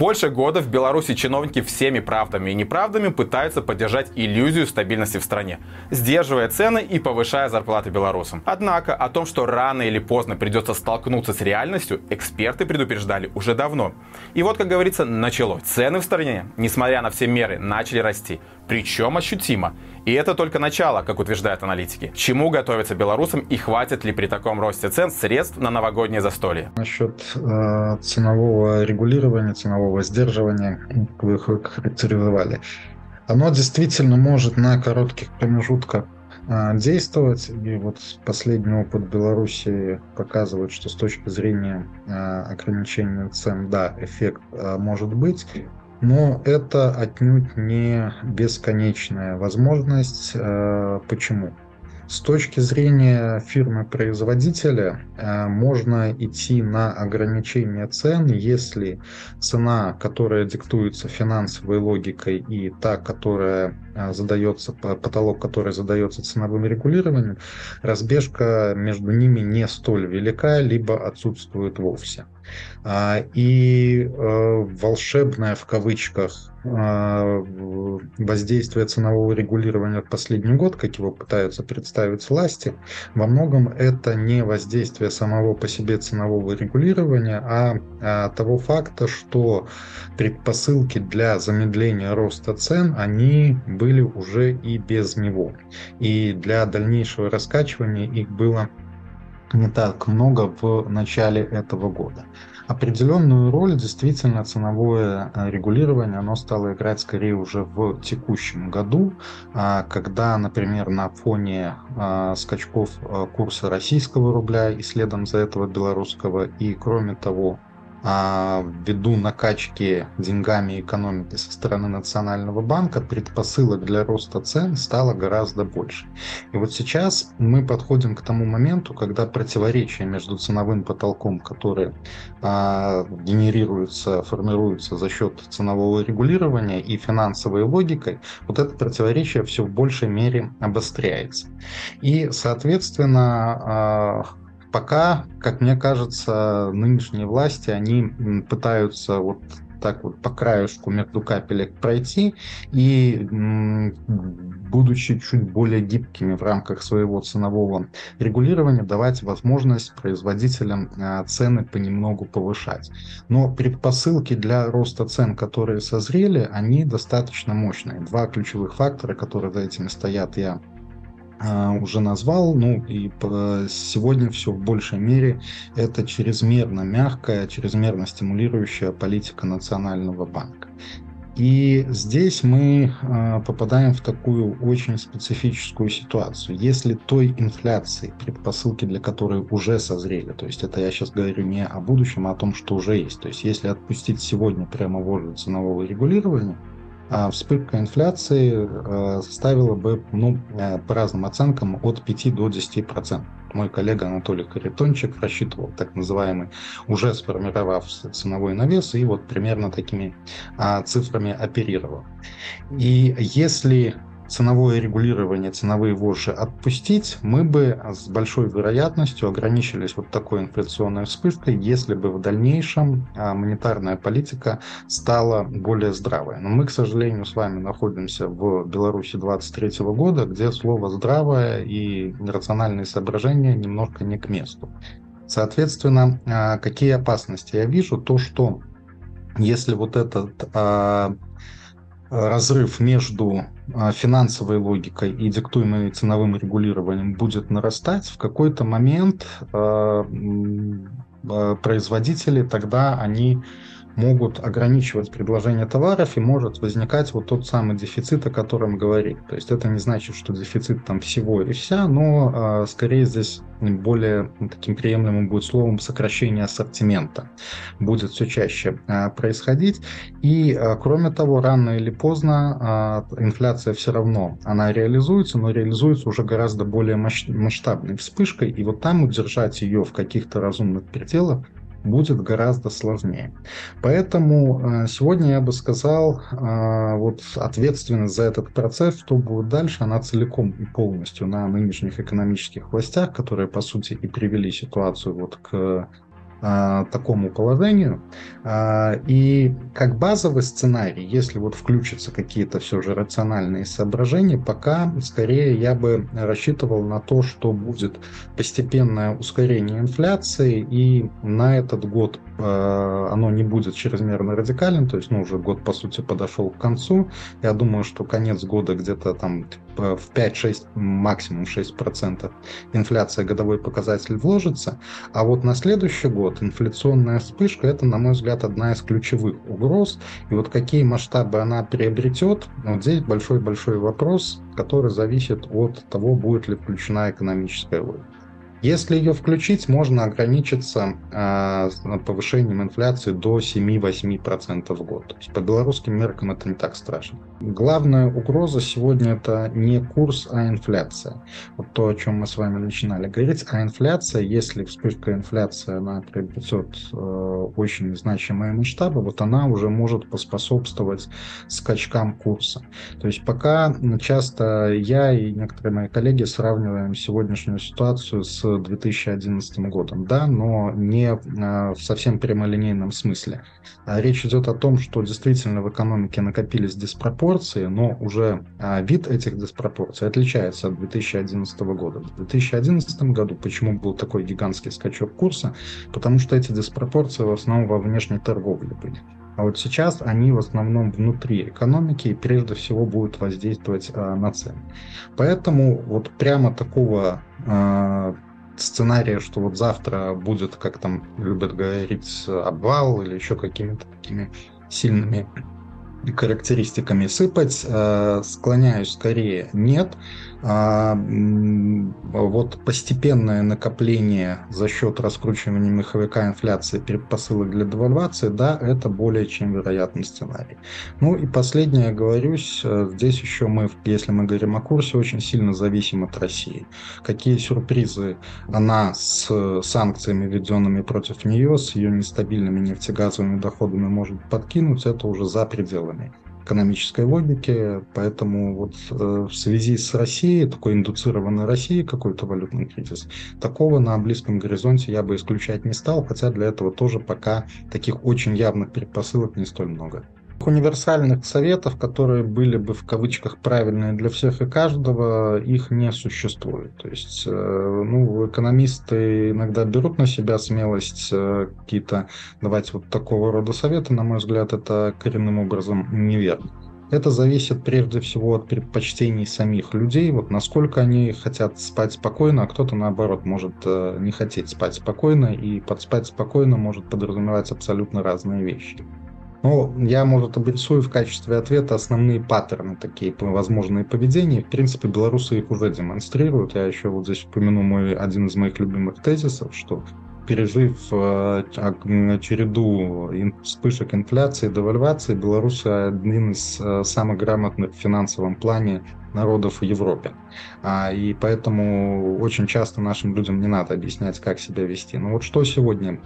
Больше года в Беларуси чиновники всеми правдами и неправдами пытаются поддержать иллюзию стабильности в стране, сдерживая цены и повышая зарплаты белорусам. Однако о том, что рано или поздно придется столкнуться с реальностью, эксперты предупреждали уже давно. И вот, как говорится, началось. Цены в стране, несмотря на все меры, начали расти причем ощутимо. И это только начало, как утверждают аналитики. Чему готовиться белорусам и хватит ли при таком росте цен средств на новогоднее застолье? Насчет э, ценового регулирования, ценового сдерживания, как вы их характеризовали, оно действительно может на коротких промежутках э, действовать. И вот последний опыт Беларуси показывает, что с точки зрения э, ограничения цен, да, эффект э, может быть. Но это отнюдь не бесконечная возможность. Почему? С точки зрения фирмы-производителя э, можно идти на ограничение цен, если цена, которая диктуется финансовой логикой, и та, которая э, задается, потолок, который задается ценовым регулированием, разбежка между ними не столь велика, либо отсутствует вовсе. А, и э, волшебное в кавычках воздействие ценового регулирования в последний год, как его пытаются представить власти, во многом это не воздействие самого по себе ценового регулирования, а, а того факта, что предпосылки для замедления роста цен, они были уже и без него. И для дальнейшего раскачивания их было не так много в начале этого года. Определенную роль действительно ценовое э, регулирование оно стало играть скорее уже в текущем году, а, когда, например, на фоне а, скачков э, курса российского рубля и следом за этого белорусского, и кроме того, ввиду накачки деньгами экономики со стороны Национального банка предпосылок для роста цен стало гораздо больше. И вот сейчас мы подходим к тому моменту, когда противоречие между ценовым потолком, который а, генерируется, формируется за счет ценового регулирования и финансовой логикой, вот это противоречие все в большей мере обостряется. И, соответственно, а, Пока, как мне кажется, нынешние власти, они пытаются вот так вот по краешку между капелек пройти и, будучи чуть более гибкими в рамках своего ценового регулирования, давать возможность производителям а, цены понемногу повышать. Но предпосылки для роста цен, которые созрели, они достаточно мощные. Два ключевых фактора, которые за этими стоят, я уже назвал. Ну и сегодня все в большей мере это чрезмерно мягкая, чрезмерно стимулирующая политика Национального банка. И здесь мы а, попадаем в такую очень специфическую ситуацию. Если той инфляции, предпосылки для которой уже созрели, то есть это я сейчас говорю не о будущем, а о том, что уже есть. То есть если отпустить сегодня прямо вожу ценового регулирования, а вспышка инфляции э, составила бы, ну, э, по разным оценкам, от 5 до 10 процентов. Мой коллега Анатолий Каритончик рассчитывал так называемый, уже сформировавшийся ценовой навес, и вот примерно такими а, цифрами оперировал. И если ценовое регулирование, ценовые вожжи отпустить, мы бы с большой вероятностью ограничились вот такой инфляционной вспышкой, если бы в дальнейшем а, монетарная политика стала более здравой. Но мы, к сожалению, с вами находимся в Беларуси 23 года, где слово «здравое» и рациональные соображения немножко не к месту. Соответственно, а, какие опасности я вижу? То, что если вот этот а, разрыв между а, финансовой логикой и диктуемой ценовым регулированием будет нарастать, в какой-то момент а, а, производители тогда они могут ограничивать предложение товаров и может возникать вот тот самый дефицит, о котором говорили. То есть это не значит, что дефицит там всего и вся, но э, скорее здесь более таким приемлемым будет словом сокращение ассортимента. Будет все чаще э, происходить. И э, кроме того, рано или поздно э, инфляция все равно, она реализуется, но реализуется уже гораздо более масштабной вспышкой. И вот там удержать ее в каких-то разумных пределах будет гораздо сложнее. Поэтому э, сегодня я бы сказал, э, вот ответственность за этот процесс, что будет дальше, она целиком и полностью на нынешних экономических властях, которые, по сути, и привели ситуацию вот к а, такому положению. А, и как базовый сценарий, если вот включатся какие-то все же рациональные соображения, пока скорее я бы рассчитывал на то, что будет постепенное ускорение инфляции, и на этот год а, оно не будет чрезмерно радикальным, то есть ну, уже год по сути подошел к концу. Я думаю, что конец года где-то там в 5-6, максимум 6% инфляция годовой показатель вложится, а вот на следующий год инфляционная вспышка это, на мой взгляд, одна из ключевых угроз. И вот какие масштабы она приобретет, вот здесь большой-большой вопрос, который зависит от того, будет ли включена экономическая логика. Если ее включить, можно ограничиться э, повышением инфляции до 7-8% в год. То есть по белорусским меркам это не так страшно. Главная угроза сегодня это не курс, а инфляция. Вот то, о чем мы с вами начинали говорить. А инфляция, если вспышка инфляции она приобретет э, очень значимые масштабы, вот она уже может поспособствовать скачкам курса. То есть пока часто я и некоторые мои коллеги сравниваем сегодняшнюю ситуацию с 2011 годом, да, но не а, в совсем прямолинейном смысле. А речь идет о том, что действительно в экономике накопились диспропорции, но уже а, вид этих диспропорций отличается от 2011 года. В 2011 году почему был такой гигантский скачок курса? Потому что эти диспропорции в основном во внешней торговле были. А вот сейчас они в основном внутри экономики и прежде всего будут воздействовать э, на цены. Поэтому вот прямо такого э, сценария, что вот завтра будет, как там любят говорить, обвал или еще какими-то такими сильными характеристиками сыпать, э, склоняюсь скорее нет. А, вот постепенное накопление за счет раскручивания меховика инфляции предпосылок для девальвации, да, это более чем вероятный сценарий. Ну и последнее, говорюсь, э, здесь еще мы, если мы говорим о курсе, очень сильно зависим от России. Какие сюрпризы она с санкциями, введенными против нее, с ее нестабильными нефтегазовыми доходами может подкинуть, это уже за пределами экономической логики, поэтому вот э, в связи с Россией, такой индуцированной Россией, какой-то валютный кризис, такого на близком горизонте я бы исключать не стал, хотя для этого тоже пока таких очень явных предпосылок не столь много универсальных советов, которые были бы в кавычках правильные для всех и каждого, их не существует. То есть, э, ну, экономисты иногда берут на себя смелость э, какие-то давать вот такого рода советы. На мой взгляд, это коренным образом неверно. Это зависит прежде всего от предпочтений самих людей, вот насколько они хотят спать спокойно, а кто-то наоборот может э, не хотеть спать спокойно, и под спать спокойно может подразумевать абсолютно разные вещи. Ну, я, может, обрисую в качестве ответа основные паттерны, такие возможные поведения. В принципе, белорусы их уже демонстрируют. Я еще вот здесь упомяну мой, один из моих любимых тезисов, что пережив э, череду вспышек инфляции, девальвации, белорусы один из э, самых грамотных в финансовом плане народов в Европе. А, и поэтому очень часто нашим людям не надо объяснять, как себя вести. Но вот что сегодня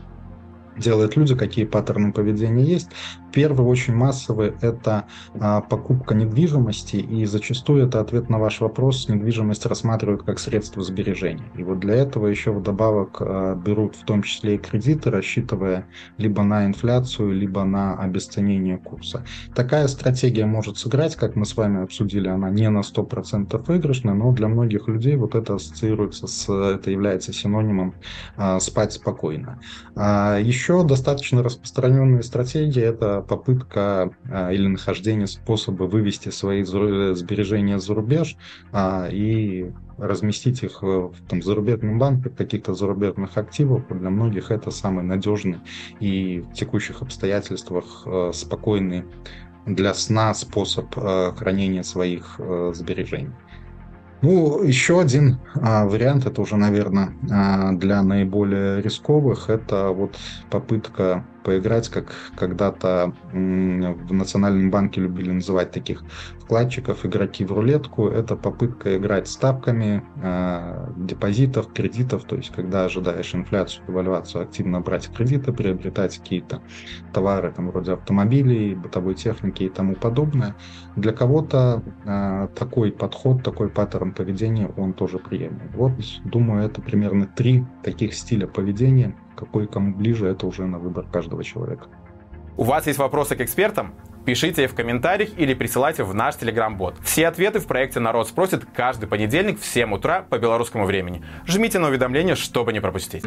делают люди, какие паттерны поведения есть. Первый очень массовый – это а, покупка недвижимости, и зачастую это ответ на ваш вопрос. Недвижимость рассматривают как средство сбережения. И вот для этого еще вдобавок а, берут в том числе и кредиты, рассчитывая либо на инфляцию, либо на обесценение курса. Такая стратегия может сыграть, как мы с вами обсудили, она не на 100% выигрышная, но для многих людей вот это ассоциируется с, это является синонимом а, спать спокойно. Еще достаточно распространенная стратегия – это попытка а, или нахождение способа вывести свои сбережения за рубеж а, и разместить их в там, зарубежном банке, каких-то зарубежных активов. Для многих это самый надежный и в текущих обстоятельствах а, спокойный для сна способ хранения своих сбережений. Ну, еще один а, вариант, это уже, наверное, а, для наиболее рисковых, это вот попытка поиграть, как когда-то в Национальном банке любили называть таких вкладчиков, игроки в рулетку. Это попытка играть ставками э, депозитов, кредитов, то есть когда ожидаешь инфляцию, девальвацию, активно брать кредиты, приобретать какие-то товары, там, вроде автомобилей, бытовой техники и тому подобное. Для кого-то э, такой подход, такой паттерн поведения, он тоже приемлем. Вот, думаю, это примерно три таких стиля поведения, какой кому ближе, это уже на выбор каждого человека. У вас есть вопросы к экспертам? Пишите в комментариях или присылайте в наш телеграм-бот. Все ответы в проекте «Народ спросит» каждый понедельник в 7 утра по белорусскому времени. Жмите на уведомления, чтобы не пропустить.